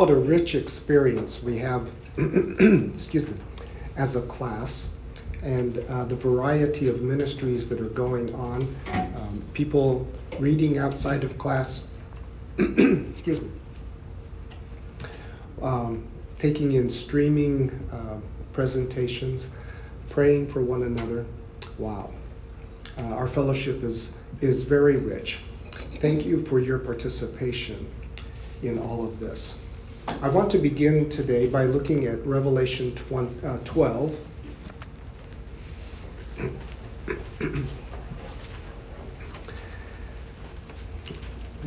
what a rich experience we have, excuse me, as a class, and uh, the variety of ministries that are going on. Um, people reading outside of class, excuse me, um, taking in streaming uh, presentations, praying for one another. Wow. Uh, our fellowship is, is very rich. Thank you for your participation in all of this. I want to begin today by looking at Revelation 20, uh, 12.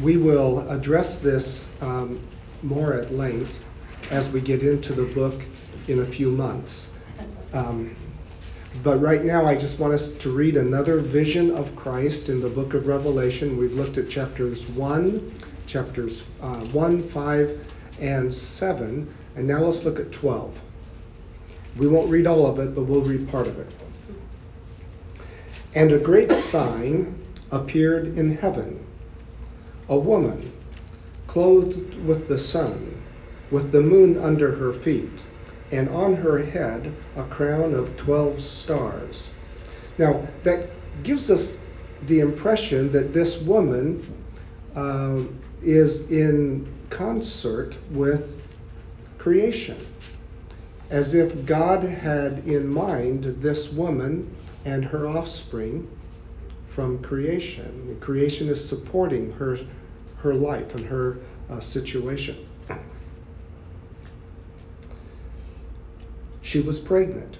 we will address this um, more at length as we get into the book in a few months. Um, but right now, I just want us to read another vision of Christ in the book of Revelation. We've looked at chapters 1, chapters uh, 1, 5, and 7. And now let's look at 12. We won't read all of it, but we'll read part of it. And a great sign appeared in heaven a woman clothed with the sun, with the moon under her feet and on her head a crown of 12 stars. Now, that gives us the impression that this woman uh, is in concert with creation, as if God had in mind this woman and her offspring from creation. Creation is supporting her, her life and her uh, situation. she was pregnant.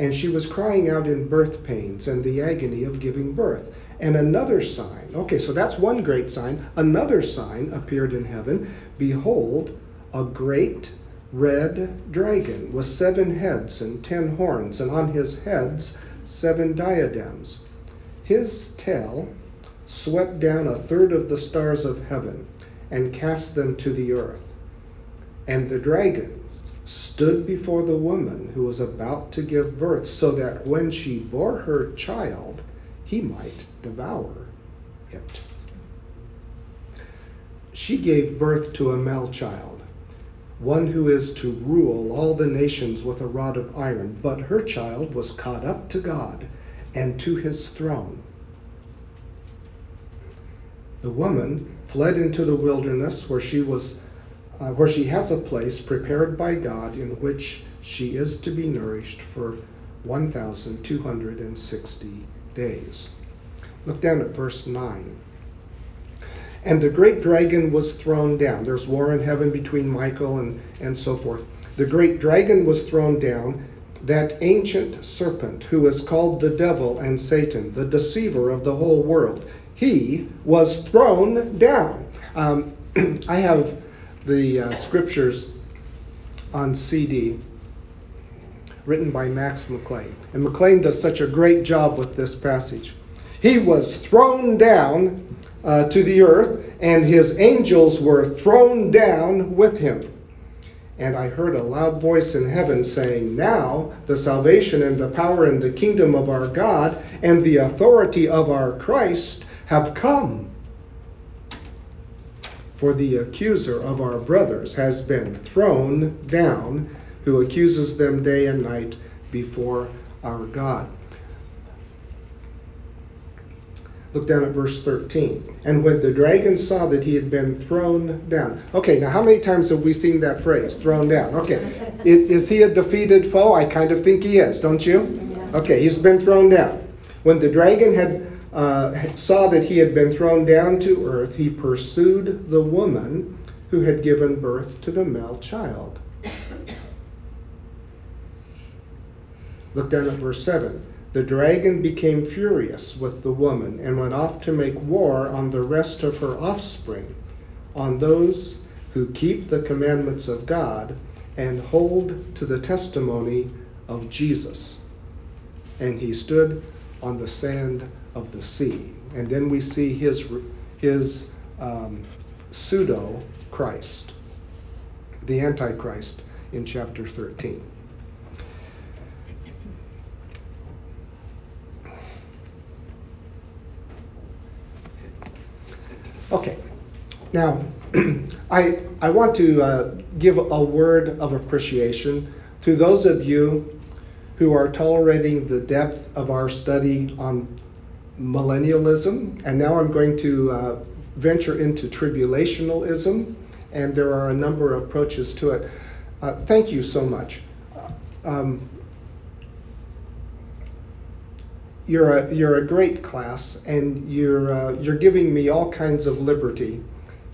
And she was crying out in birth pains and the agony of giving birth. And another sign, okay, so that's one great sign. Another sign appeared in heaven. Behold, a great red dragon with seven heads and ten horns, and on his heads seven diadems. His tail swept down a third of the stars of heaven and cast them to the earth. And the dragon stood before the woman who was about to give birth, so that when she bore her child, he might devour it. She gave birth to a male child, one who is to rule all the nations with a rod of iron, but her child was caught up to God and to his throne. The woman fled into the wilderness where she was uh, where she has a place prepared by God in which she is to be nourished for 1,260 days. Look down at verse 9. And the great dragon was thrown down. There's war in heaven between Michael and, and so forth. The great dragon was thrown down, that ancient serpent who is called the devil and Satan, the deceiver of the whole world. He was thrown down. Um, I have the uh, scriptures on CD written by Max McLean. And McLean does such a great job with this passage. He was thrown down uh, to the earth, and his angels were thrown down with him. And I heard a loud voice in heaven saying, Now the salvation and the power and the kingdom of our God and the authority of our Christ have come. For the accuser of our brothers has been thrown down, who accuses them day and night before our God. Look down at verse 13. And when the dragon saw that he had been thrown down. Okay, now how many times have we seen that phrase, thrown down? Okay, is he a defeated foe? I kind of think he is, don't you? Okay, he's been thrown down. When the dragon had uh, saw that he had been thrown down to earth, he pursued the woman who had given birth to the male child. Look down at verse 7. The dragon became furious with the woman and went off to make war on the rest of her offspring, on those who keep the commandments of God and hold to the testimony of Jesus. And he stood on the sand of the sea. And then we see his, his um, pseudo Christ, the Antichrist, in chapter 13. Okay, now I, I want to uh, give a word of appreciation to those of you who are tolerating the depth of our study on millennialism. And now I'm going to uh, venture into tribulationalism, and there are a number of approaches to it. Uh, thank you so much. Um, you're a you're a great class, and you're uh, you're giving me all kinds of liberty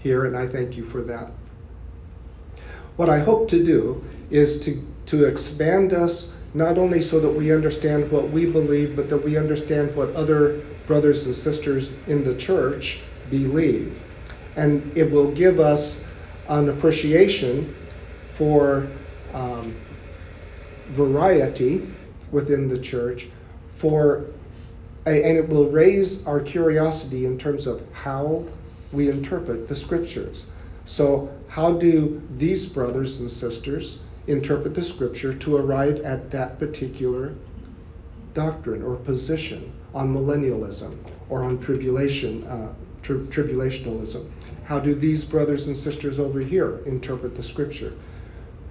here, and I thank you for that. What I hope to do is to to expand us not only so that we understand what we believe, but that we understand what other brothers and sisters in the church believe, and it will give us an appreciation for um, variety within the church for and it will raise our curiosity in terms of how we interpret the scriptures. So, how do these brothers and sisters interpret the scripture to arrive at that particular doctrine or position on millennialism or on tribulation, uh, tri- tribulationalism? How do these brothers and sisters over here interpret the scripture?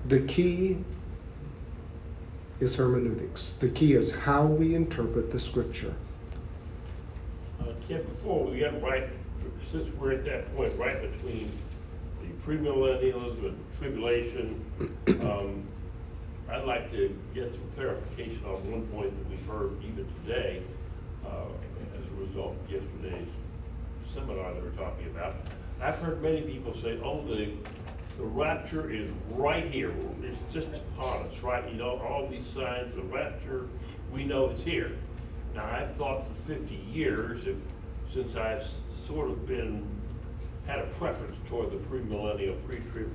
The key is hermeneutics. The key is how we interpret the scripture. Uh, before we get right, since we're at that point, right between the premillennialism and tribulation, um, I'd like to get some clarification on one point that we've heard even today, uh, as a result of yesterday's seminar that we're talking about. I've heard many people say, oh, the, the rapture is right here. It's just upon us, right? You know, all these signs, the rapture, we know it's here. Now, I've thought for 50 years, if, since I've sort of been, had a preference toward the premillennial, pre-trib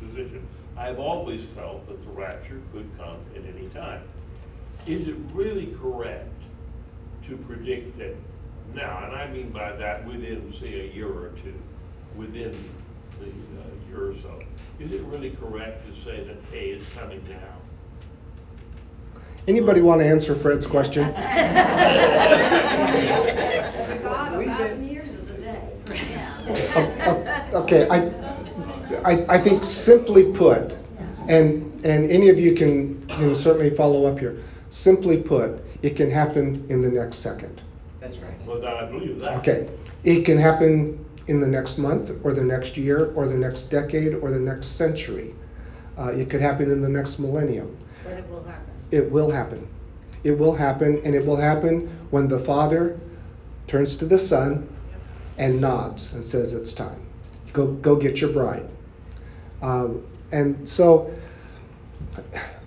position, I've always felt that the rapture could come at any time. Is it really correct to predict that now, and I mean by that within, say, a year or two, within the uh, year or so, is it really correct to say that, hey, it's coming now? Anybody want to answer Fred's question? God, a thousand years is a day. Oh, oh, okay, I, I, I think simply put, and and any of you can can certainly follow up here. Simply put, it can happen in the next second. That's right. Well, I believe that. Okay, it can happen in the next month, or the next year, or the next decade, or the next century. Uh, it could happen in the next millennium. But it will happen. It will happen. It will happen, and it will happen when the Father turns to the Son and nods and says, It's time. Go, go get your bride. Um, and so,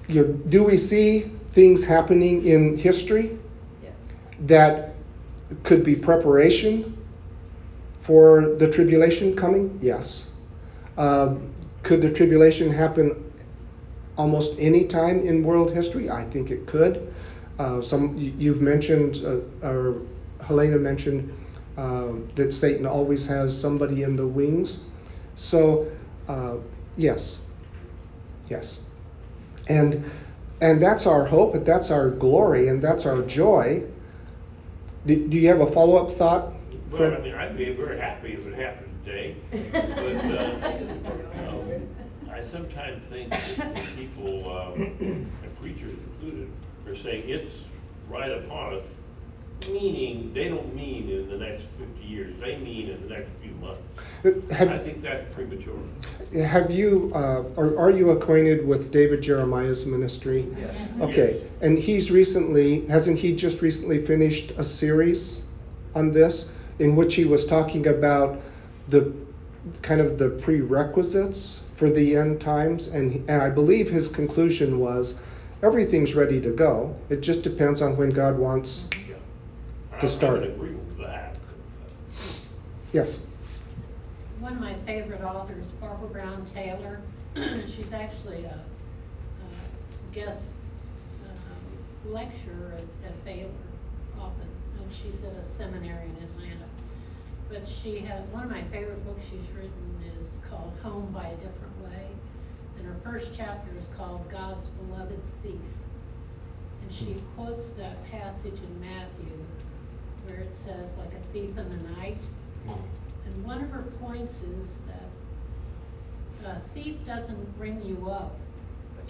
you know, do we see things happening in history Yes. that could be preparation for the tribulation coming? Yes. Uh, could the tribulation happen almost any time in world history? I think it could. Uh, some you've mentioned, uh, or Helena mentioned, uh, that Satan always has somebody in the wings. So uh, yes, yes, and and that's our hope, and that's our glory, and that's our joy. Do, do you have a follow-up thought? Well, I mean, I'd be very happy if it happened today, but, uh, um, I sometimes think that people, um, and preachers included, are saying it's right upon us, meaning, they don't mean in the next fifty years, they mean in the next few months. Have- I think that's premature. Have you, uh, are, are you acquainted with David Jeremiah's ministry? Yes. Okay, Yes. and he's recently, hasn't he just recently finished a series on this in which he was talking about the kind of the prerequisites for the end times? And, and I believe his conclusion was everything's ready to go. It just depends on when God wants. Yeah. To I- start it. agree with that. Yes. One of my favorite authors, Barbara Brown Taylor, she's actually a, a guest um, lecturer at, at Baylor often, and she's at a seminary in Atlanta. But she has, one of my favorite books she's written is called Home by a Different Way. And her first chapter is called God's Beloved Thief. And she quotes that passage in Matthew where it says, like a thief in the night. Hmm. And one of her points is that a thief doesn't bring you up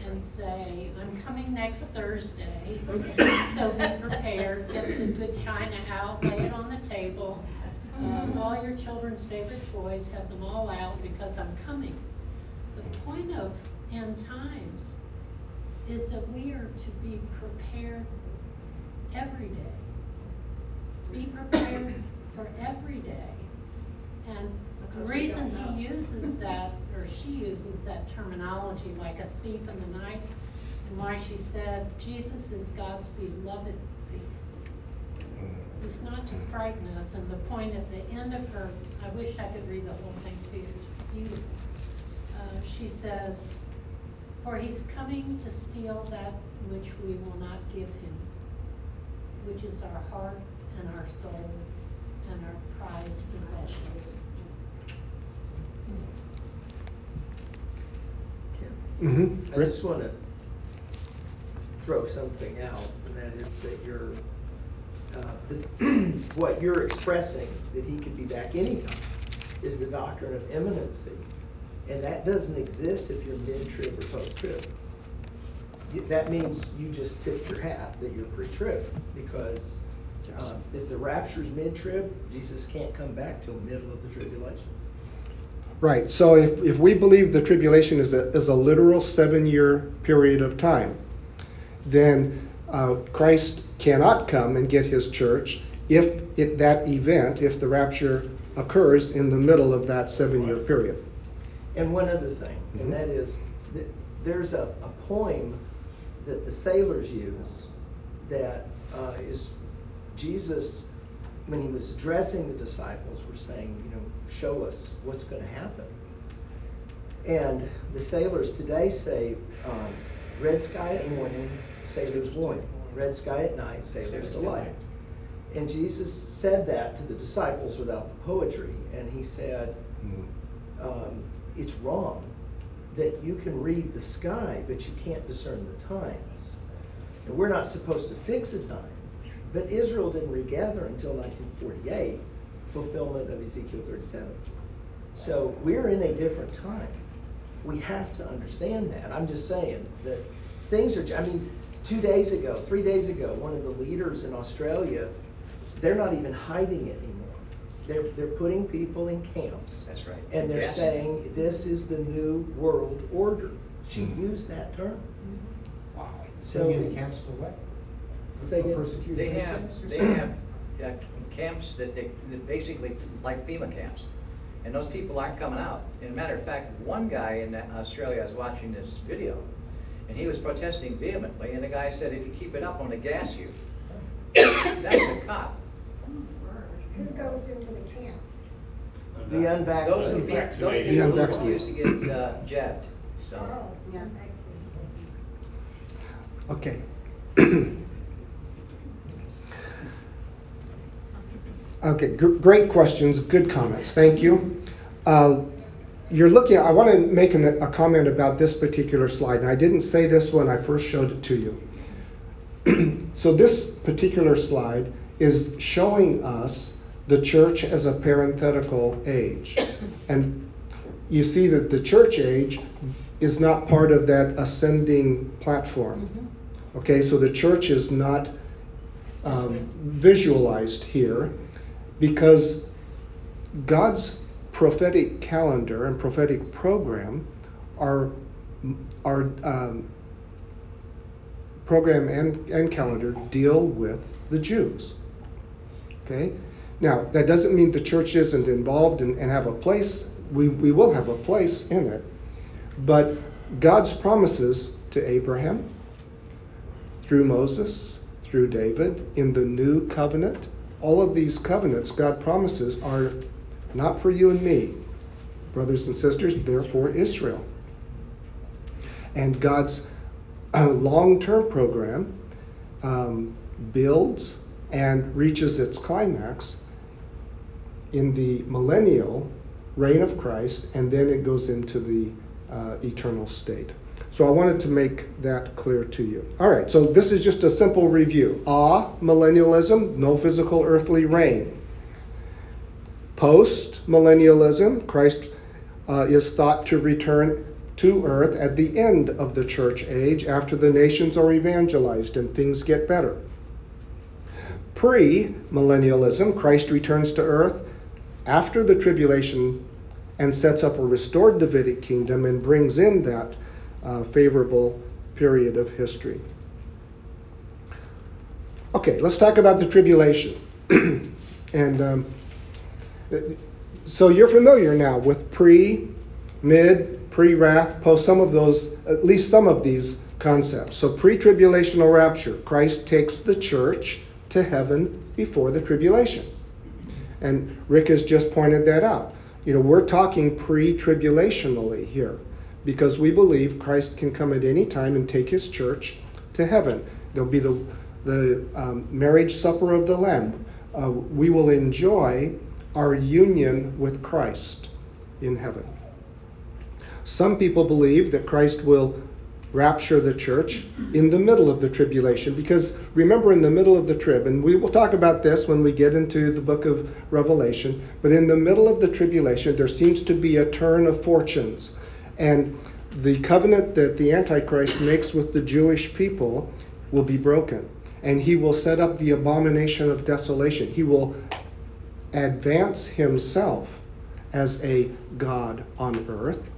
and say, I'm coming next Thursday, so be prepared, get the good china out, lay it on the table. All your children's favorite toys, have them all out because I'm coming. The point of end times is that we are to be prepared every day. Be prepared for every day. And the Because we reason he uses that, or she uses that terminology, like a thief in the night, and why she said, Jesus is God's beloved thief. It's not to frighten us, and the point at the end of her, I wish I could read the whole thing to you, it's beautiful. Uh, she says, For he's coming to steal that which we will not give him, which is our heart and our soul and our prized possessions. Mm-hmm. I just want to throw something out, and that is that you're, uh, that what you're expressing, that he could be back anytime, is the doctrine of imminency. And that doesn't exist if you're mid-trib or post-trib. That means you just tipped your hat that you're pre-trib, because Yes. um, if the rapture is mid-trib, Jesus can't come back till middle of the tribulation. Right, so if, if we believe the tribulation is a, is a literal seven year period of time, then uh, Christ cannot come and get his church if it, that event, if the rapture occurs in the middle of that seven year period. And one other thing, Mhm. and that is, that there's a, a poem that the sailors use that uh, is Jesus, when he was addressing the disciples, were saying, you know, show us what's going to happen. And the sailors today say, um, red sky at morning, sailor's warning. Red sky at night, sailor's delight. And Jesus said that to the disciples without the poetry, and he said, um, it's wrong that you can read the sky, but you can't discern the times. And we're not supposed to fix the time, but Israel didn't regather until 1948, fulfillment of Ezekiel 37. So we're in a different time. We have to understand that. I'm just saying that things are, I mean, two days ago, three days ago, one of the leaders in Australia, they're not even hiding it anymore. They're, they're putting people in camps. That's right. And they're Yes. saying this is the new world order. She Mhm. used that term. Wow. So it's- camps for what? Say again? Persecuted They have, Christians or they have uh, camps that they, that basically like FEMA camps. And those people aren't coming out. And a matter of fact, one guy in Australia, I was watching this video, and he was protesting vehemently, and the guy said, if you keep it up, I'm gonna gas you. That's a cop. Who goes into the camps? The Those are unvaccinated. people, those Vaccinated. people who Unvaccinated. refuse to get uh, jabbed, so. Oh, Yeah. vaccinated. Okay. Okay, gr- great questions, good comments, thank you. Uh, You're looking, I want to make an- a comment about this particular slide, and I didn't say this when I first showed it to you. So this particular slide is showing us the church as a parenthetical age. And you see that the church age is not part of that ascending platform. Okay, so the church is not um, visualized here because God's prophetic calendar and prophetic program are are um, program and, and calendar deal with the Jews. Okay? Now, that doesn't mean the church isn't involved and, and have a place. We, we will have a place in it. But God's promises to Abraham, through Moses, through David, in the new covenant, all of these covenants, God promises, are not for you and me, brothers and sisters, they're for Israel. And God's uh, long term program um, builds and reaches its climax in the millennial reign of Christ, and then it goes into the uh, eternal state. So I wanted to make that clear to you. All right, so this is just a simple review. Ah, millennialism, no physical earthly reign. Post millennialism, Christ uh, is thought to return to earth at the end of the church age after the nations are evangelized and things get better. Pre millennialism, Christ returns to earth after the tribulation and sets up a restored Davidic kingdom and brings in that uh, favorable period of history. Okay, let's talk about the tribulation. and um, so you're familiar now with pre, mid, pre wrath, post, some of those, at least some of these concepts. So pre tribulational rapture, Christ takes the church to heaven before the tribulation. And Rick has just pointed that out. You know, we're talking pre tribulationally here because we believe Christ can come at any time and take his church to heaven. There'll be the, the um, marriage supper of the Lamb. Uh, we will enjoy our union with Christ in heaven. Some people believe that Christ will rapture the church in the middle of the tribulation because remember in the middle of the trib and we will talk about this when we get into the book of revelation but in the middle of the tribulation there seems to be a turn of fortunes and the covenant that the antichrist makes with the jewish people will be broken. And he will set up the abomination of desolation. He will advance himself as a god on earth.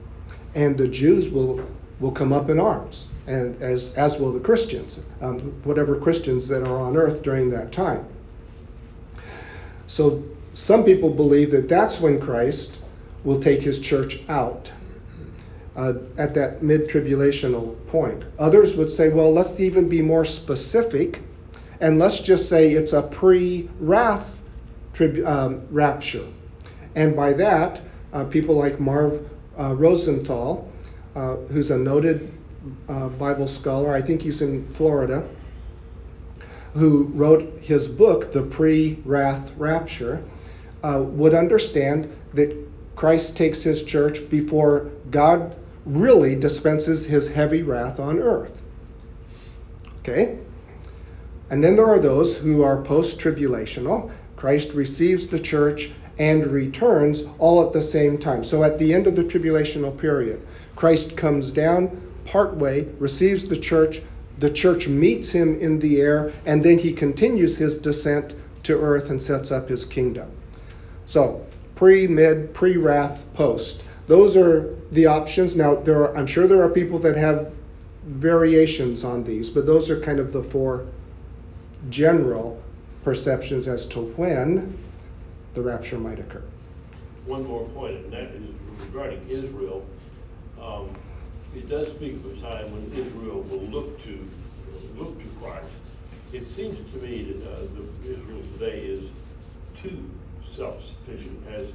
And the jews will will come up in arms, and as, as will the Christians, um, whatever Christians that are on earth during that time. So some people believe that that's when Christ will take his church out uh, at that mid tribulational point. Others would say, well, let's even be more specific and let's just say it's a pre wrath trib- um, rapture. And by that, uh, people like Marv uh, Rosenthal uh, who's a noted uh, Bible scholar, I think he's in Florida, who wrote his book, The Pre Wrath Rapture, uh, would understand that Christ takes his church before God really dispenses his heavy wrath on earth. Okay? And then there are those who are post tribulational. Christ receives the church and returns all at the same time. So at the end of the tribulational period, Christ comes down partway, receives the church, the church meets him in the air, and then he continues his descent to earth and sets up his kingdom. So, pre, mid, pre wrath, post. Those are the options. Now, there are, I'm sure there are people that have variations on these, but those are kind of the four general perceptions as to when the rapture might occur. One more point, and that is regarding Israel um, it does speak of a time when Israel will look to look to Christ. It seems to me that uh, Israel today is too self-sufficient, has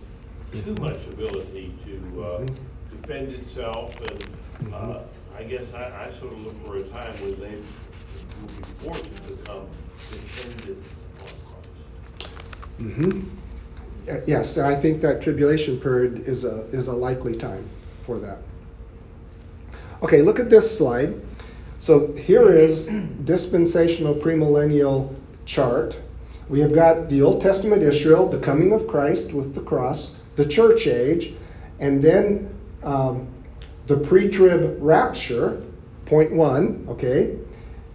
too much ability to uh, defend itself, and uh. I guess I, I, sort of look for a time when they will be forced to become dependent on Christ. Mm-hmm. Yes, I think that tribulation period is a is a likely time for that. Okay, look at this slide. So here is dispensational premillennial chart. We have got the Old Testament Israel, the coming of Christ with the cross, the church age, and then um, the pre-trib rapture, point one. Okay,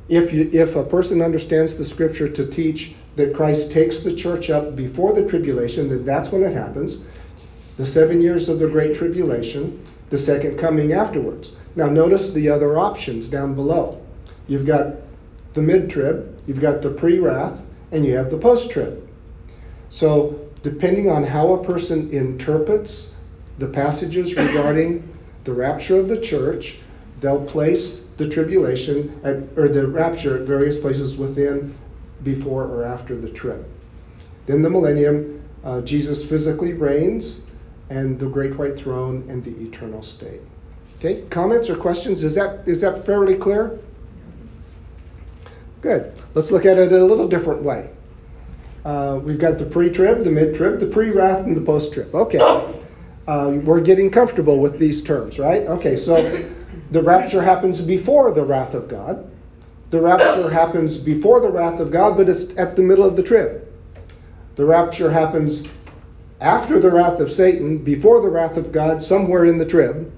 if you if a person understands the scripture to teach that Christ takes the church up before the tribulation, then that's when it happens. The seven years of the great tribulation, the second coming afterwards. Now, notice the other options down below. You've got the mid trib, you've got the pre wrath, and you have the post trib. So, depending on how a person interprets the passages regarding the rapture of the church, they'll place the tribulation at, or the rapture at various places within, before, or after the trib. Then the millennium, uh, Jesus physically reigns, and the great white throne and the eternal state. Okay, comments or questions? Is that is that fairly clear? Good. Let's look at it a little different way. Uh, we've got the pre-trib, the mid-trib, the pre-wrath, and the post-trib. Okay. Uh, we're getting comfortable with these terms, right? Okay, so the rapture happens before the wrath of God. The rapture happens before the wrath of God, but it's at the middle of the trib. The rapture happens after the wrath of Satan, before the wrath of God, somewhere in the trib,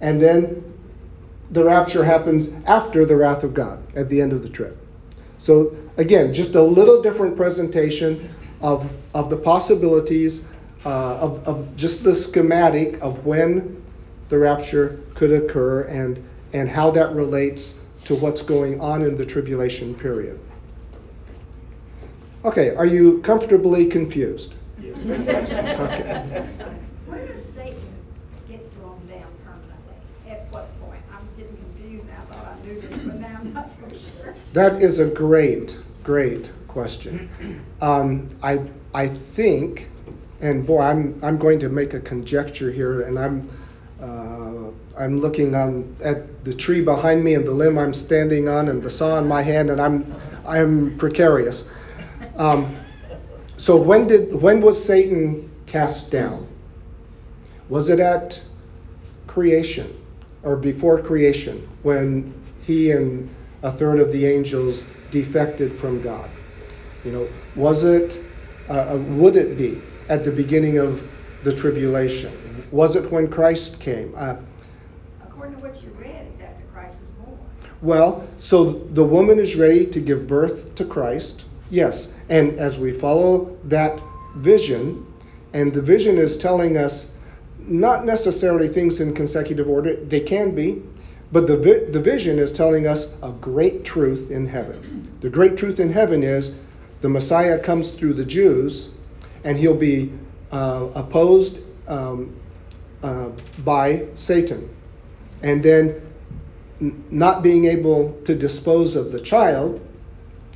and then the rapture happens after the wrath of God at the end of the trib. So again, just a little different presentation of, of the possibilities uh, of, of just the schematic of when the rapture could occur and, and how that relates to what's going on in the tribulation period. Okay, are you comfortably confused? Okay. Where does Satan get thrown down permanently? At what point? I'm getting confused now. I thought I knew this, but now I'm not so sure. That is a great, great question. Um, I, I think, and boy, I'm, I'm going to make a conjecture here, and I'm, uh, I'm looking on at the tree behind me and the limb I'm standing on and the saw in my hand, and I'm, I'm precarious. Um, so when did, when was Satan cast down? Was it at creation or before creation when he and a third of the angels defected from God? You know, was it, uh, uh, would it be at the beginning of the tribulation? Was it when Christ came? Uh, According to what you read, it's after Christ is born. well, so the woman is ready to give birth to Christ, yes. And as we follow that vision, and the vision is telling us not necessarily things in consecutive order, they can be, but the, vi- the vision is telling us a great truth in heaven. The great truth in heaven is the Messiah comes through the Jews, and he'll be uh, opposed um, uh, by Satan. And then, n- not being able to dispose of the child,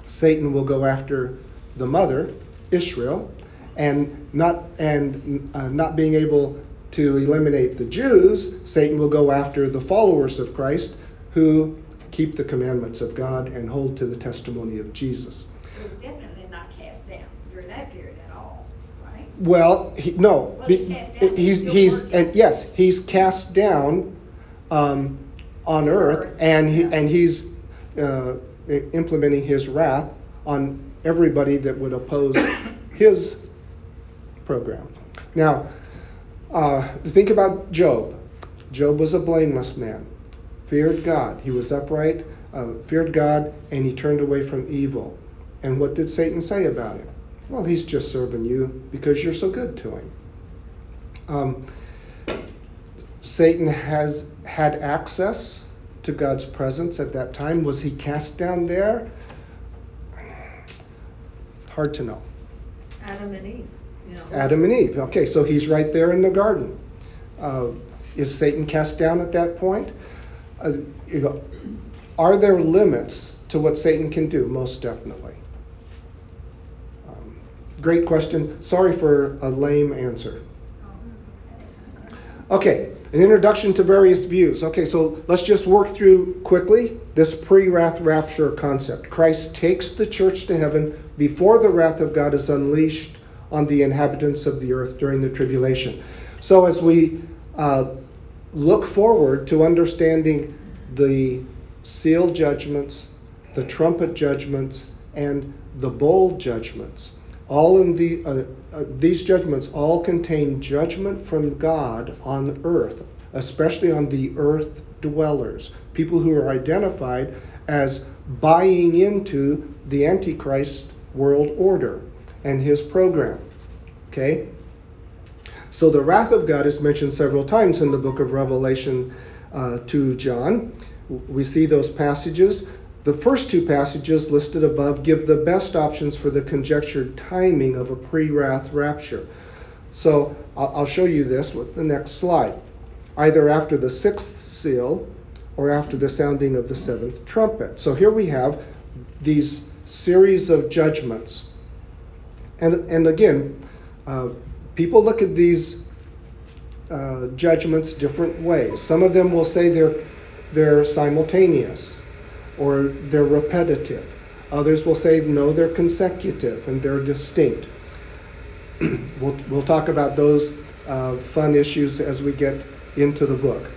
Satan will go after the mother, Israel, and not and uh, not being able to eliminate the Jews, Satan will go after the followers of Christ who keep the commandments of God and hold to the testimony of Jesus. So it's definitely not cast down during that period at all, right? Well, he, no, Well, he's cast down, he's he's he's and yes, he's cast down um, on earth, Earth, and he yeah. and he's uh, implementing his wrath on everybody that would oppose his program. Now, uh, think about Job. Job was a blameless man, feared God. He was upright, uh, feared God, and he turned away from evil. And what did Satan say about him? Well, he's just serving you because you're so good to him. Um, Satan has had access to God's presence at that time. Was he cast down there? Hard to know. Adam and Eve, know. Adam and Eve. Okay, so he's right there in the garden. Uh, is Satan cast down at that point? Uh, you know, are there limits to what Satan can do? Most definitely. Um, great question. Sorry for a lame answer. Okay, an introduction to various views. Okay, so let's just work through quickly this pre wrath rapture concept. Christ takes the church to heaven before the wrath of God is unleashed on the inhabitants of the earth during the tribulation. So, as we uh, look forward to understanding the seal judgments, the trumpet judgments, and the bowl judgments, all in the uh, uh, these judgments all contain judgment from God on earth, especially on the earth dwellers, people who are identified as buying into the Antichrist world order and his program. Okay? So the wrath of God is mentioned several times in the book of Revelation uh, to John. We see those passages. The first two passages listed above give the best options for the conjectured timing of a pre wrath rapture. So I'll I'll show you this with the next slide. Either after the sixth seal or after the sounding of the seventh trumpet. So here we have these series of judgments. And, and again, uh, people look at these uh, judgments different ways. Some of them will say they're, they're simultaneous or they're repetitive. Others will say no, they're consecutive and they're distinct. we'll, we'll talk about those uh, fun issues as we get into the book.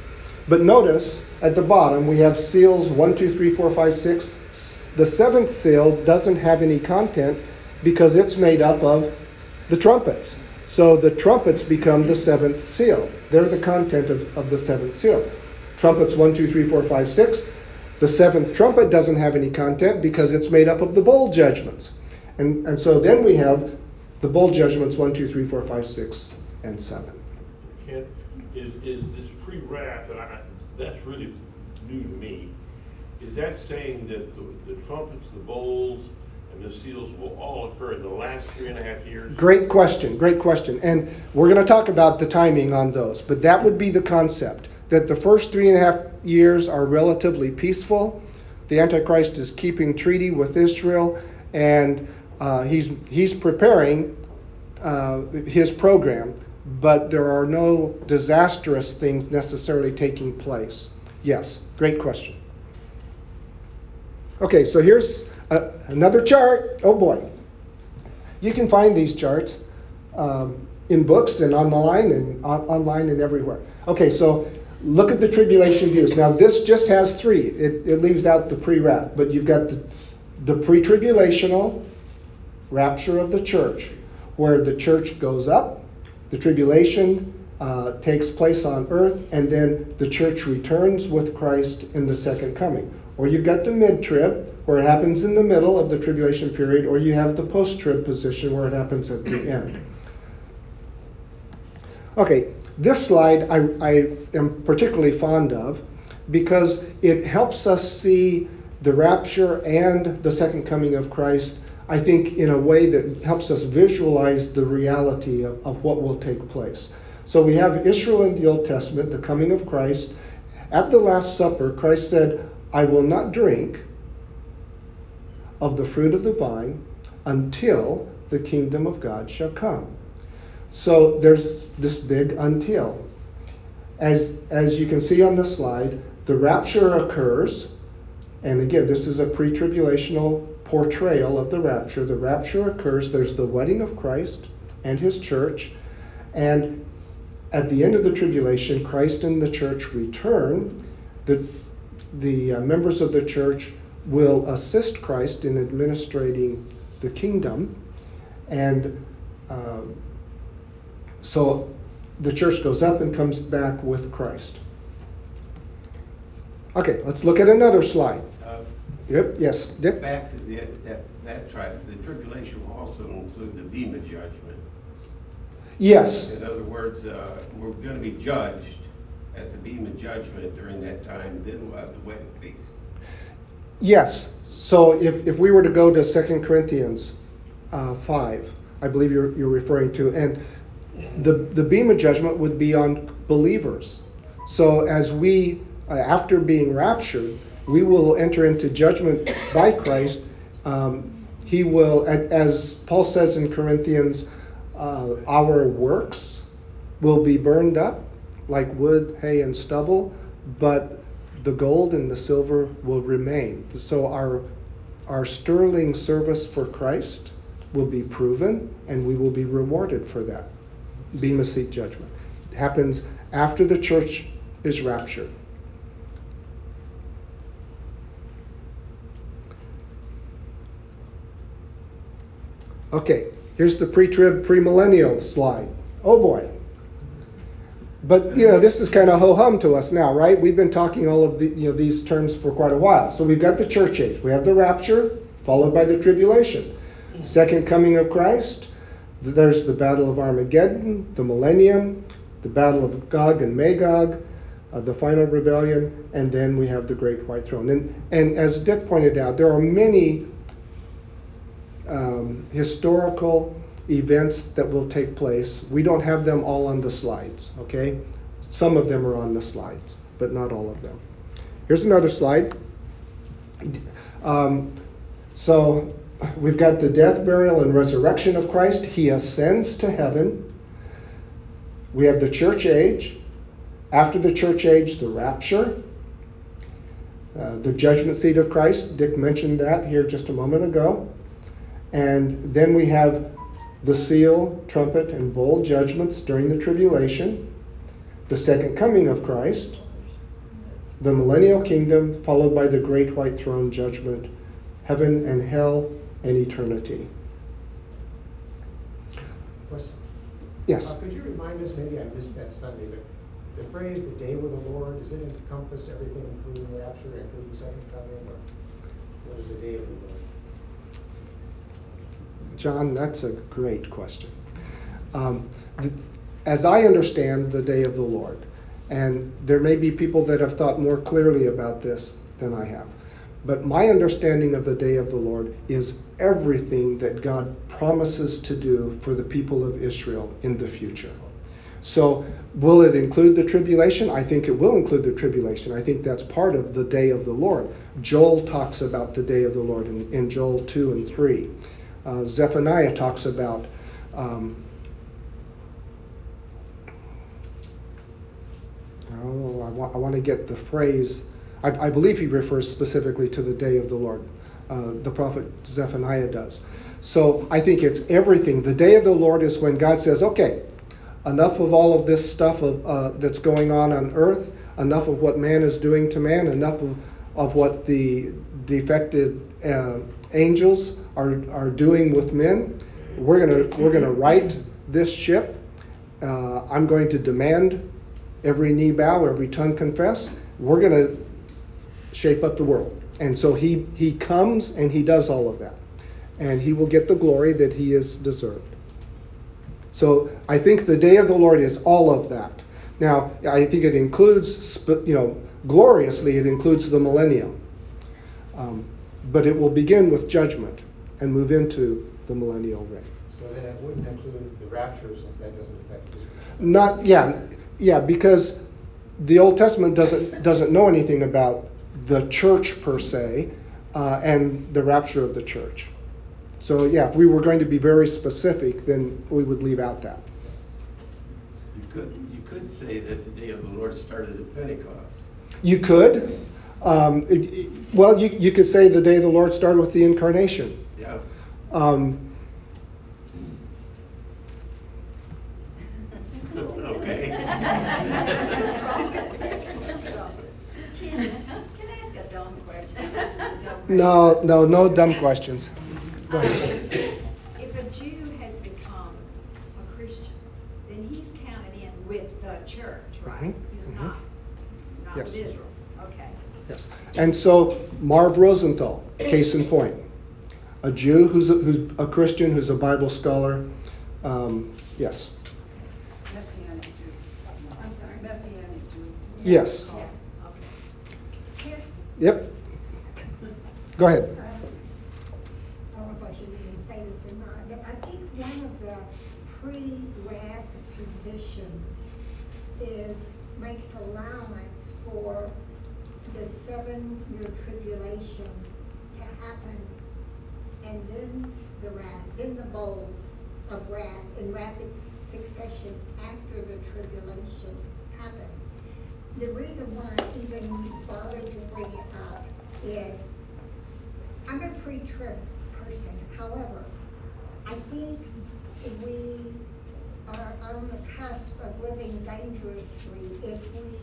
But notice at the bottom we have seals 1, 2, 3, 4, 5, 6. The seventh seal doesn't have any content because it's made up of the trumpets. So the trumpets become the seventh seal. They're the content of, of the seventh seal. Trumpets one, two, three, four, five, six. The seventh trumpet doesn't have any content because it's made up of the bowl judgments. And, and so then we have the bowl judgments one, two, three, four, five, six, and 7. Kent, is, is this pre-wrath, and I, that's really new to me, is that saying that the, the trumpets, the bowls, and the seals will all occur in the last three and a half years? Great question, great question. And we're going to talk about the timing on those, but that would be the concept that the first three and a half years are relatively peaceful. The Antichrist is keeping treaty with Israel, and uh, he's, he's preparing uh, his program, but there are no disastrous things necessarily taking place. Yes, great question. Okay, so here's a, another chart. Oh boy. You can find these charts um, in books and online and on, online and everywhere. Okay, so look at the tribulation views. Now, this just has three, it, it leaves out the pre wrath, but you've got the, the pre tribulational rapture of the church, where the church goes up, the tribulation uh, takes place on earth, and then the church returns with Christ in the second coming. Or you've got the mid trib, where it happens in the middle of the tribulation period, or you have the post trib position, where it happens at the end. Okay, this slide I, I am particularly fond of because it helps us see the rapture and the second coming of Christ, I think, in a way that helps us visualize the reality of, of what will take place. So we have Israel in the Old Testament, the coming of Christ. At the Last Supper, Christ said, I will not drink of the fruit of the vine until the kingdom of God shall come. So there's this big until. As, as you can see on the slide, the rapture occurs, and again, this is a pre tribulational portrayal of the rapture. The rapture occurs, there's the wedding of Christ and his church, and at the end of the tribulation, Christ and the church return. The, the uh, members of the church will assist Christ in administrating the kingdom, and uh, so the church goes up and comes back with Christ. Okay, let's look at another slide. Uh, Yep, yes, Dick? Back to the, that, that's right, the tribulation will also include the Bema judgment. Yes, In other words, uh, we're gonna be judged at the Bema judgment during that time, then we'll have the wedding feast. Yes. So if, if we were to go to 2 Corinthians uh, 5, I believe you're, you're referring to, and the, the Bema judgment would be on believers. So as we, uh, after being raptured, we will enter into judgment by Christ. Um, he will, as Paul says in Corinthians, uh, our works will be burned up like wood, hay, and stubble, but the gold and the silver will remain. So our our sterling service for Christ will be proven, and we will be rewarded for that. Bema seat judgment it happens after the church is raptured. Okay, here's the pre-trib, premillennial slide. Oh boy. But you know, this is kind of ho hum to us now, right? We've been talking all of the, you know these terms for quite a while. So we've got the church age. We have the rapture, followed by the tribulation. Second coming of Christ. There's the battle of Armageddon, the millennium, the battle of Gog and Magog, uh, the final rebellion, and then we have the great white throne. And and as Dick pointed out, there are many um, historical events that will take place. We don't have them all on the slides, okay? Some of them are on the slides, but not all of them. Here's another slide. Um, so we've got the death, burial, and resurrection of Christ. He ascends to heaven. We have the church age. After the church age, the rapture. Uh, the judgment seat of Christ. Dick mentioned that here just a moment ago. And then we have the seal, trumpet, and bowl judgments during the tribulation, the second coming of Christ, the millennial kingdom, followed by the great white throne judgment, heaven and hell, and eternity. Question. Yes. Uh, Could you remind us, maybe I missed that Sunday, but the phrase "the day with the Lord," does it encompass everything, including rapture, including second coming, or what is the day of the Lord? John, that's a great question. Um, th- as I understand the day of the Lord, and there may be people that have thought more clearly about this than I have, but my understanding of the day of the Lord is everything that God promises to do for the people of Israel in the future. So, will it include the tribulation? I think it will include the tribulation. I think that's part of the day of the Lord. Joel talks about the day of the Lord in, in Joel 2 and 3. Uh, Zephaniah talks about um, oh, I want, I want to get the phrase. I, I, believe he refers specifically to the day of the Lord. Uh, the prophet Zephaniah does. So I think it's everything. The day of the Lord is when God says, okay, enough of all of this stuff of, uh, that's going on on earth, enough of what man is doing to man, enough of, of what the defected uh, angels are, are doing with men. We're gonna we're gonna right this ship. Uh, I'm going to demand every knee bow, every tongue confess. We're gonna shape up the world. And so he he comes and he does all of that, and he will get the glory that he is deserved. So I think the day of the Lord is all of that. Now I think it includes you know gloriously it includes the millennium. Um, but it will begin with judgment and move into the millennial reign. So then it wouldn't include the rapture since that doesn't affect Israel. Not yeah, yeah, because the Old Testament doesn't doesn't know anything about the church per se uh, and the rapture of the church. So yeah, if we were going to be very specific, then we would leave out that. You could you could say that the day of the Lord started at Pentecost. You could. Um, it, it, well, you, you could say the day of the Lord started with the incarnation. Yeah. Um, okay. Can, can I ask a dumb question? This is a dumb no, question. no, no dumb questions. Go ahead. If a Jew has become a Christian, then he's counted in with the church, right? Mhm, He's mhm. not, not Yes. Israel. Okay. Yes. And so Marv Rosenthal, case in point, a Jew who's a, who's a Christian, who's a Bible scholar. Um, yes. Messianic Jew. I'm sorry? Messianic Jew. Yes. Yeah, okay. Yep. Go ahead. I don't know if I should even say this or not, but I think one of the pre-wrath positions is, makes allowance for the seven-year tribulation to happen, and then the wrath, then the bowls of wrath in rapid succession after the tribulation happens. The reason why I even bothered to bring it up is I'm a pre-trib person, however, I think we are on the cusp of living dangerously if we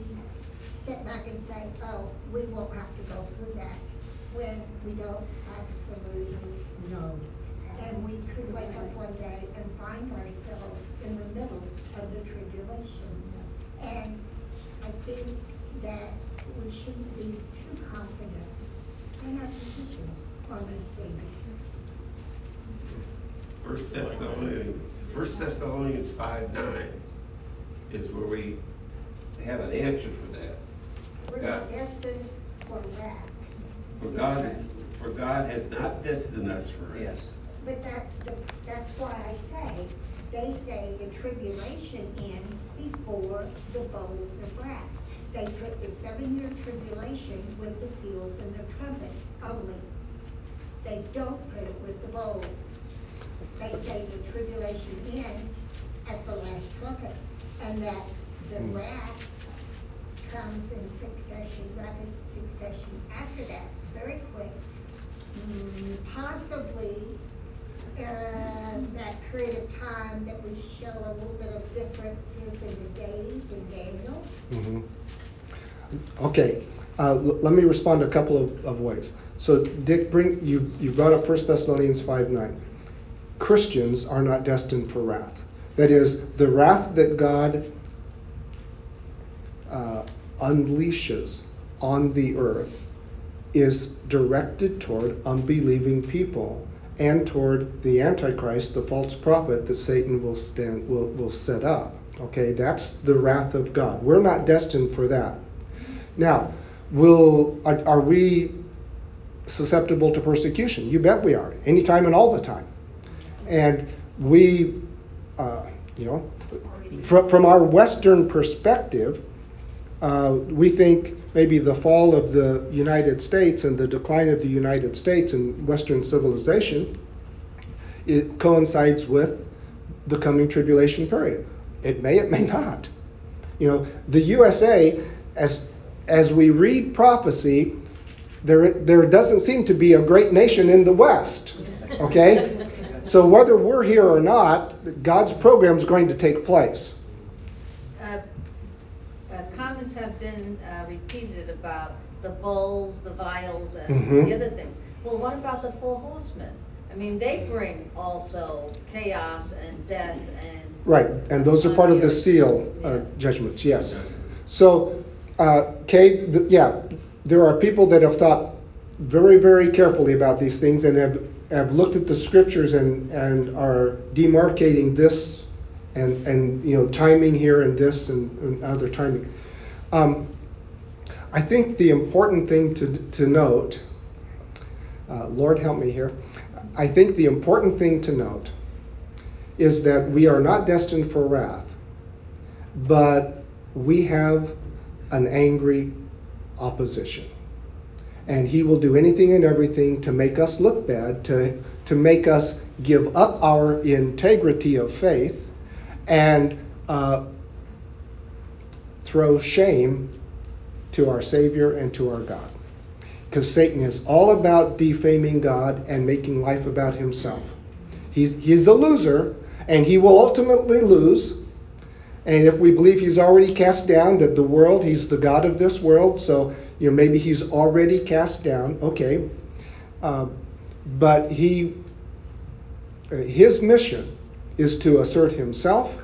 sit back and say, oh, we won't have to go through that, when we don't absolutely know. And we could wake up one day and find ourselves in the middle of the tribulation. And I think that we shouldn't be too confident in our positions on these things. First Thessalonians, First Thessalonians five nine is where we have an answer for that. We're destined for wrath. For God, for God has not destined us for wrath. Yes. But that, the- that's why I say, they say the tribulation ends before the bowls of wrath. They put the seven-year tribulation with the seals and the trumpets only. They don't put it with the bowls. They say the tribulation ends at the last trumpet, and that the Hmm. wrath comes in succession, rapid succession after that, very quick. Mm, Possibly, uh, that period of time that we show a little bit of differences in the days in Daniel. Mm-hmm. Okay. Uh, l- let me respond a couple of, of ways. So, Dick, bring you you brought up 1 Thessalonians five nine. Christians are not destined for wrath. That is, the wrath that God uh, unleashes on the earth is directed toward unbelieving people and toward the Antichrist, the false prophet that Satan will stand will, will set up. Okay, that's the wrath of God. We're not destined for that. Now, will are, are we susceptible to persecution? You bet we are. Anytime and all the time. And we, uh, you know, from, from our Western perspective, uh, we think maybe the fall of the United States and the decline of the United States and Western civilization it coincides with the coming tribulation period. It may, it may not. You know, the USA, as as we read prophecy, there there doesn't seem to be a great nation in the West. Okay, so whether we're here or not, God's program is going to take place. Comments have been uh, repeated about the bowls, the vials, and Mhm. the other things. Well, what about the four horsemen? I mean, they bring also chaos and death and. Right, and those are part of the seal uh, judgments, yes. So, uh, th- yeah, there are people that have thought very, very carefully about these things and have, have looked at the scriptures and, and are demarcating this and, and you know timing here and this and, and other timing. Um, I think the important thing to, to note, uh, Lord help me here, I think the important thing to note is that we are not destined for wrath, but we have an angry opposition. And he will do anything and everything to make us look bad, to, to make us give up our integrity of faith, and uh, throw shame to our Savior and to our God. Because Satan is all about defaming God and making life about himself. He's, he's a loser, and he will ultimately lose. And if we believe he's already cast down, that the world, he's the God of this world, so you know maybe he's already cast down. Okay, uh, but he, uh, his mission is to assert himself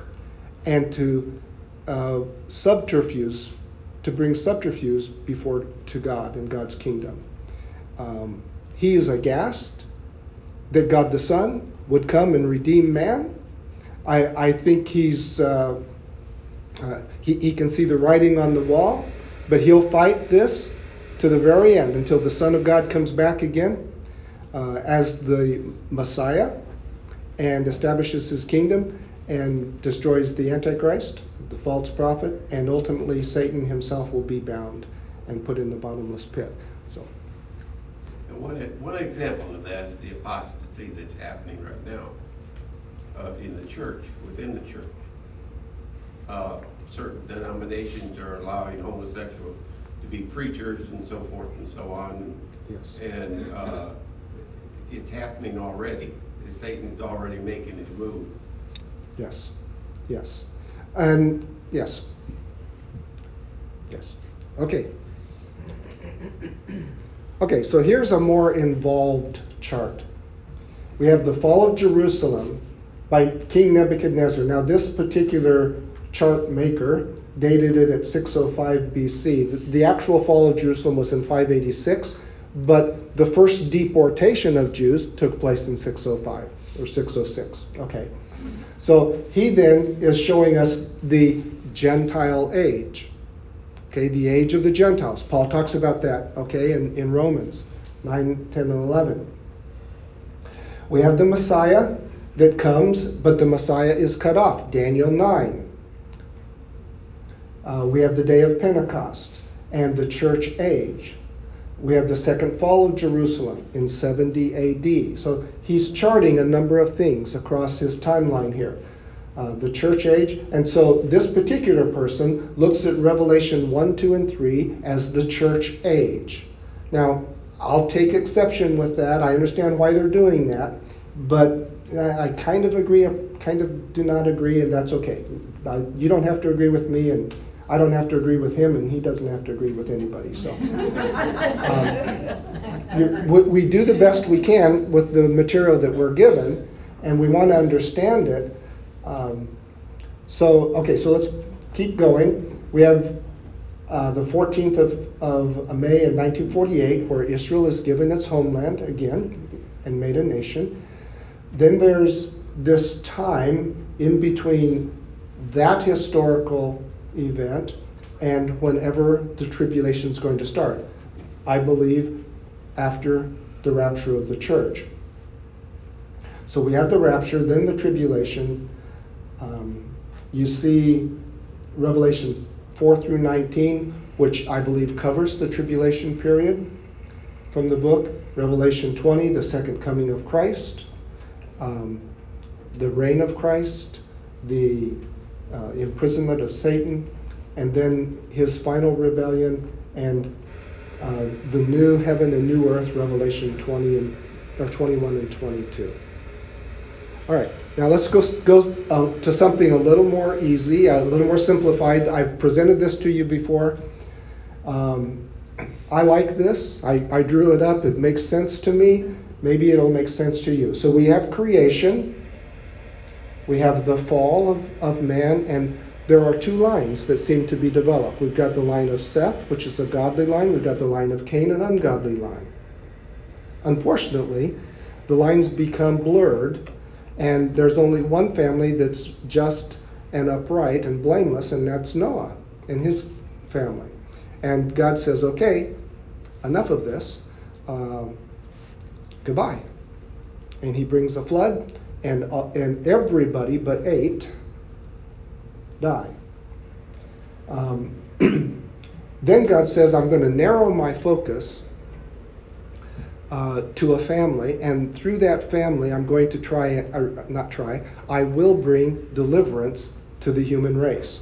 and to uh, subterfuge, to bring subterfuge before to God and God's kingdom. Um, he is aghast that God the Son would come and redeem man. I, I think he's uh, uh, he, he can see the writing on the wall, but he'll fight this to the very end until the Son of God comes back again uh, as the Messiah and establishes his kingdom and destroys the Antichrist, the false prophet, and ultimately Satan himself will be bound and put in the bottomless pit. So, And one, one example of that is the apostasy that's happening right now uh, in the church, within the church. Uh, certain denominations are allowing homosexuals to be preachers and so forth and so on. Yes. And uh, it's happening already. Satan's already making his move. yes, yes, and yes, yes. Okay. Okay, so here's a more involved chart. We have the fall of Jerusalem by King Nebuchadnezzar. Now, this particular chart maker dated it at 605 BC. The, the actual fall of Jerusalem was in 586, but the first deportation of Jews took place in 605 or 606. Okay. So he then is showing us the Gentile age. Okay, the age of the Gentiles. Paul talks about that, okay, in, in Romans 9, 10, and 11. We have the Messiah that comes, but the Messiah is cut off. Daniel 9. Uh, we have the day of Pentecost and the church age. We have the second fall of Jerusalem in 70 AD. So he's charting a number of things across his timeline here. Uh, the church age. And so this particular person looks at Revelation 1, 2, and 3 as the church age. Now, I'll take exception with that. I understand why they're doing that. But I, kind of agree, I kind of do not agree, and that's okay. I, you don't have to agree with me, and I don't have to agree with him, and he doesn't have to agree with anybody. So um, we, we do the best we can with the material that we're given, and we want to understand it. Um, So, okay, so let's keep going. We have uh, the 14th of, of May in 1948, where Israel is given its homeland again and made a nation. Then there's this time in between that historical event and whenever the tribulation is going to start. I believe after the rapture of the church. So we have the rapture, then the tribulation. Um, you see Revelation 4 through 19, which I believe covers the tribulation period from the book. Revelation 20, the second coming of Christ, um, the reign of Christ, the uh, imprisonment of Satan, and then his final rebellion and uh, the new heaven and new earth, Revelation 20 and or 21 and 22. All right, now let's go, go uh, to something a little more easy, a little more simplified. I've presented this to you before. Um, I like this. I, I drew it up. It makes sense to me. Maybe it'll make sense to you. So we have creation, we have the fall of, of man, and there are two lines that seem to be developed. We've got the line of Seth, which is a godly line, we've got the line of Cain, an ungodly line. Unfortunately, the lines become blurred, and there's only one family that's just and upright and blameless, and that's Noah and his family. And God says, okay, enough of this. Uh, goodbye. And he brings a flood, and, uh, and everybody but eight die. Um, then God says, I'm going to narrow my focus uh, to a family, and through that family, I'm going to try, or not try, I will bring deliverance to the human race.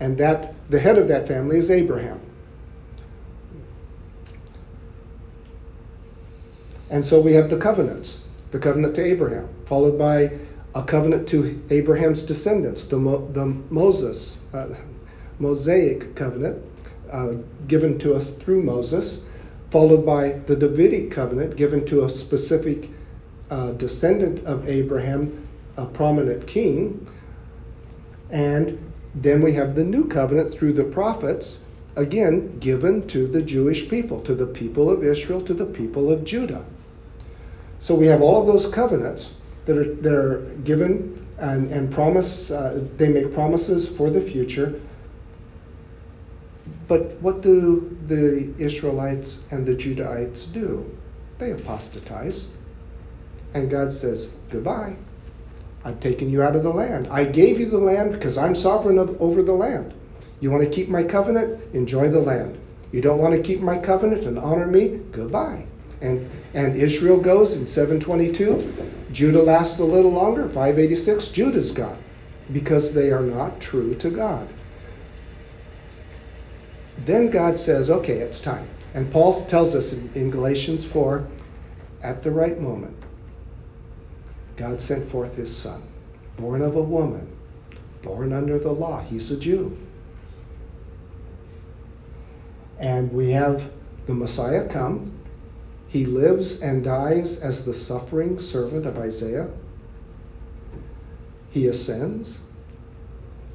And that the head of that family is Abraham. And so we have the covenants the covenant to Abraham, followed by a covenant to Abraham's descendants, the, Mo, the Moses, uh, Mosaic covenant uh, given to us through Moses, followed by the Davidic covenant given to a specific uh, descendant of Abraham, a prominent king. And then we have the new covenant through the prophets, again given to the Jewish people, to the people of Israel, to the people of Judah. So we have all of those covenants that are, that are given and, and promise, uh, they make promises for the future. But what do the Israelites and the Judahites do? They apostatize. And God says, Goodbye. I've taken you out of the land. I gave you the land because I'm sovereign of, over the land. You want to keep my covenant? Enjoy the land. You don't want to keep my covenant and honor me? Goodbye. And, and Israel goes in 722. Judah lasts a little longer, 586. Judah's gone because they are not true to God. Then God says, okay, it's time. And Paul tells us in, in Galatians 4 at the right moment, God sent forth his son, born of a woman, born under the law. He's a Jew. And we have the Messiah come, he lives and dies as the suffering servant of Isaiah. He ascends.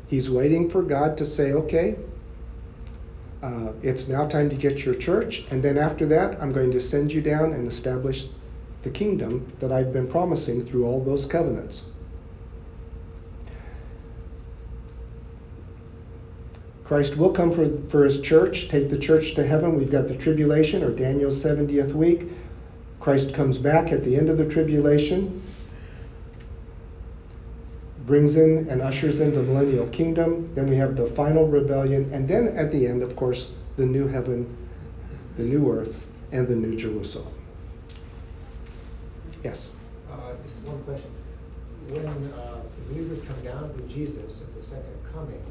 He's waiting for God to say, okay, uh, it's now time to get your church. And then after that, I'm going to send you down and establish the kingdom that I've been promising through all those covenants. Christ will come for, for his church, take the church to heaven. We've got the tribulation or Daniel's 70th week. Christ comes back at the end of the tribulation, brings in and ushers in the millennial kingdom. Then we have the final rebellion. And then at the end, of course, the new heaven, the new earth, and the new Jerusalem. Yes? Uh, just one question. When uh, believers come down to Jesus at the second coming,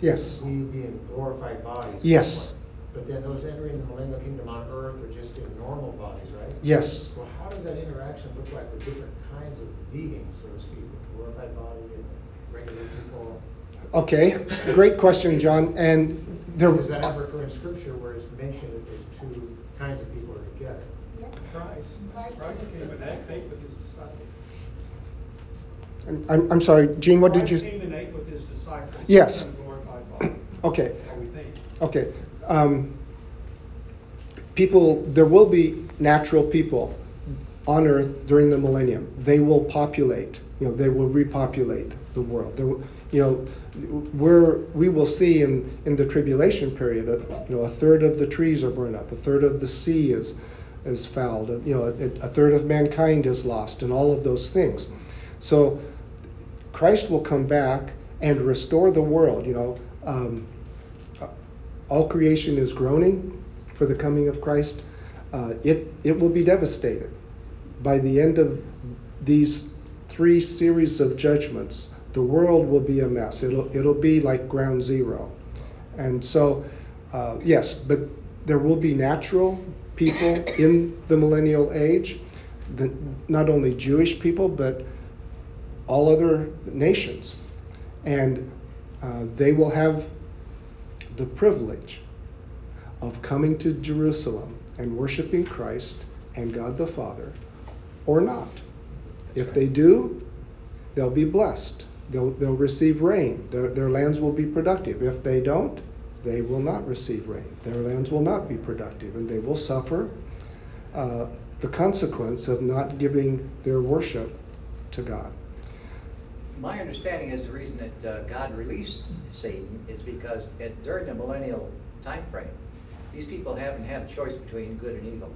Yes. We be in glorified bodies. Yes. But then those entering the millennial kingdom on earth are just in normal bodies, right? Yes. Well, how does that interaction look like with different kinds of beings, so to speak, with glorified body and regular people? Okay, great question, John. And there Does that ever occur in Scripture where it's mentioned that those two kinds of people are together? Christ, Christ came and ate with his disciples. I'm, I'm sorry, Gene, what did you? Christ came and ate with his cycle. Yes. And glorified Father. Okay. That's what we think. Okay. Um, people, there will be natural people on Earth during the millennium. They will populate. You know, they will repopulate the world. There, will- you know, we're, we will see in, in the tribulation period, uh, you know, a third of the trees are burned up, a third of the sea is is fouled, you know, a, a third of mankind is lost, and all of those things. So Christ will come back and restore the world. You know, um, all creation is groaning for the coming of Christ. Uh, it it will be devastated by the end of these three series of judgments. The world will be a mess. It'll it'll be like ground zero, and so uh, yes, but there will be natural people in the millennial age, the, not only Jewish people but all other nations, and uh, they will have the privilege of coming to Jerusalem and worshiping Christ and God the Father, or not. If they do, they'll be blessed. They'll, they'll receive rain. Their, their lands will be productive. If they don't, they will not receive rain. Their lands will not be productive, and they will suffer uh, the consequence of not giving their worship to God. My understanding is the reason that uh, God released Satan is because at, during the millennial time frame, these people haven't had a choice between good and evil.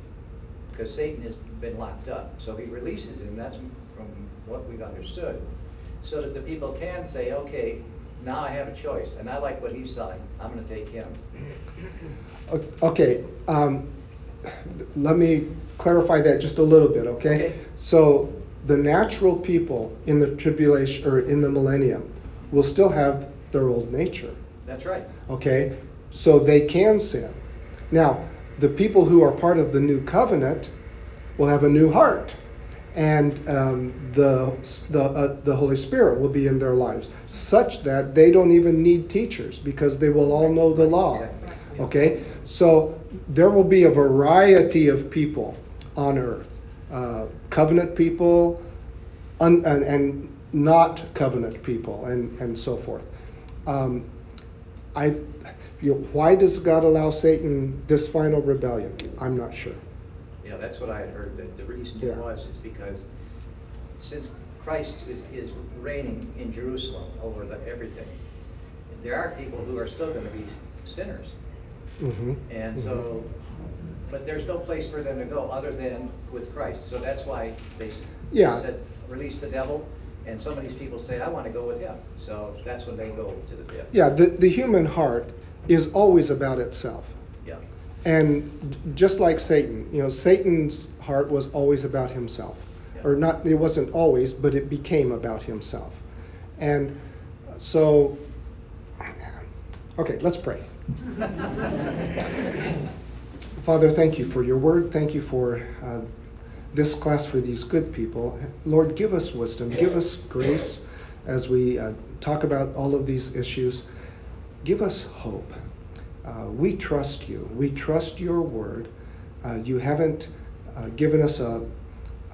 Because Satan has been locked up. So he releases him, that's from what we've understood, so that the people can say, okay, now I have a choice. And I like what he's selling, I'm going to take him. Okay, um, let me clarify that just a little bit, okay? Okay. So the natural people in the tribulation or in the millennium will still have their old nature, That's right. okay? So they can sin. Now, the people who are part of the new covenant will have a new heart, and um, the the uh, the Holy Spirit will be in their lives, such that they don't even need teachers because they will all know the law. Okay, so there will be a variety of people on earth, uh, covenant people, un, and, and not covenant people, and and so forth. Um, I, you know, why does God allow Satan this final rebellion? I'm not sure. Yeah, that's what I had heard, that the reason Yeah. it was is because since Christ is, is reigning in Jerusalem over the, everything, there are people who are still gonna be sinners. Mm-hmm. And so, but there's no place for them to go other than with Christ. So that's why they s- Yeah. said, release the devil, and some of these people say, I wanna go with him. So that's when they go to the pit. Yeah, the, the human heart is always about itself. Yeah. And just like Satan, you know, Satan's heart was always about himself. Yeah. Or not, it wasn't always, but it became about himself. And so, okay, let's pray. Father, thank you for your word. Thank you for uh, this class for these good people. Lord, give us wisdom, give us grace as we uh, talk about all of these issues. Give us hope. Uh, we trust you. We trust your word. Uh, you haven't uh, given us a,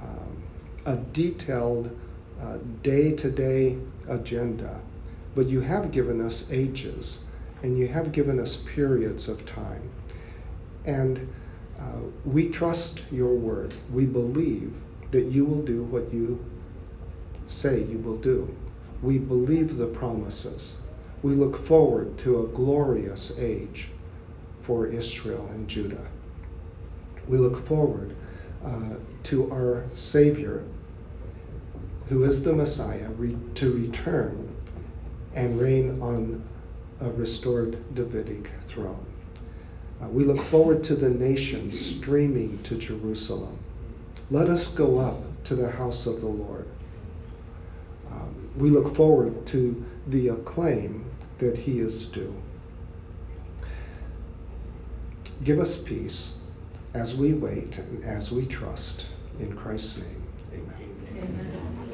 um, a detailed day to day agenda, but you have given us ages and you have given us periods of time. And uh, we trust your word. We believe that you will do what you say you will do. We believe the promises. We look forward to a glorious age for Israel and Judah. We look forward uh, to our Savior, who is the Messiah, re- to return and reign on a restored Davidic throne. Uh, we look forward to the nations streaming to Jerusalem. Let us go up to the house of the Lord. Um, we look forward to the acclaim that he is due. Give us peace as we wait and as we trust. In Christ's name, amen. Amen.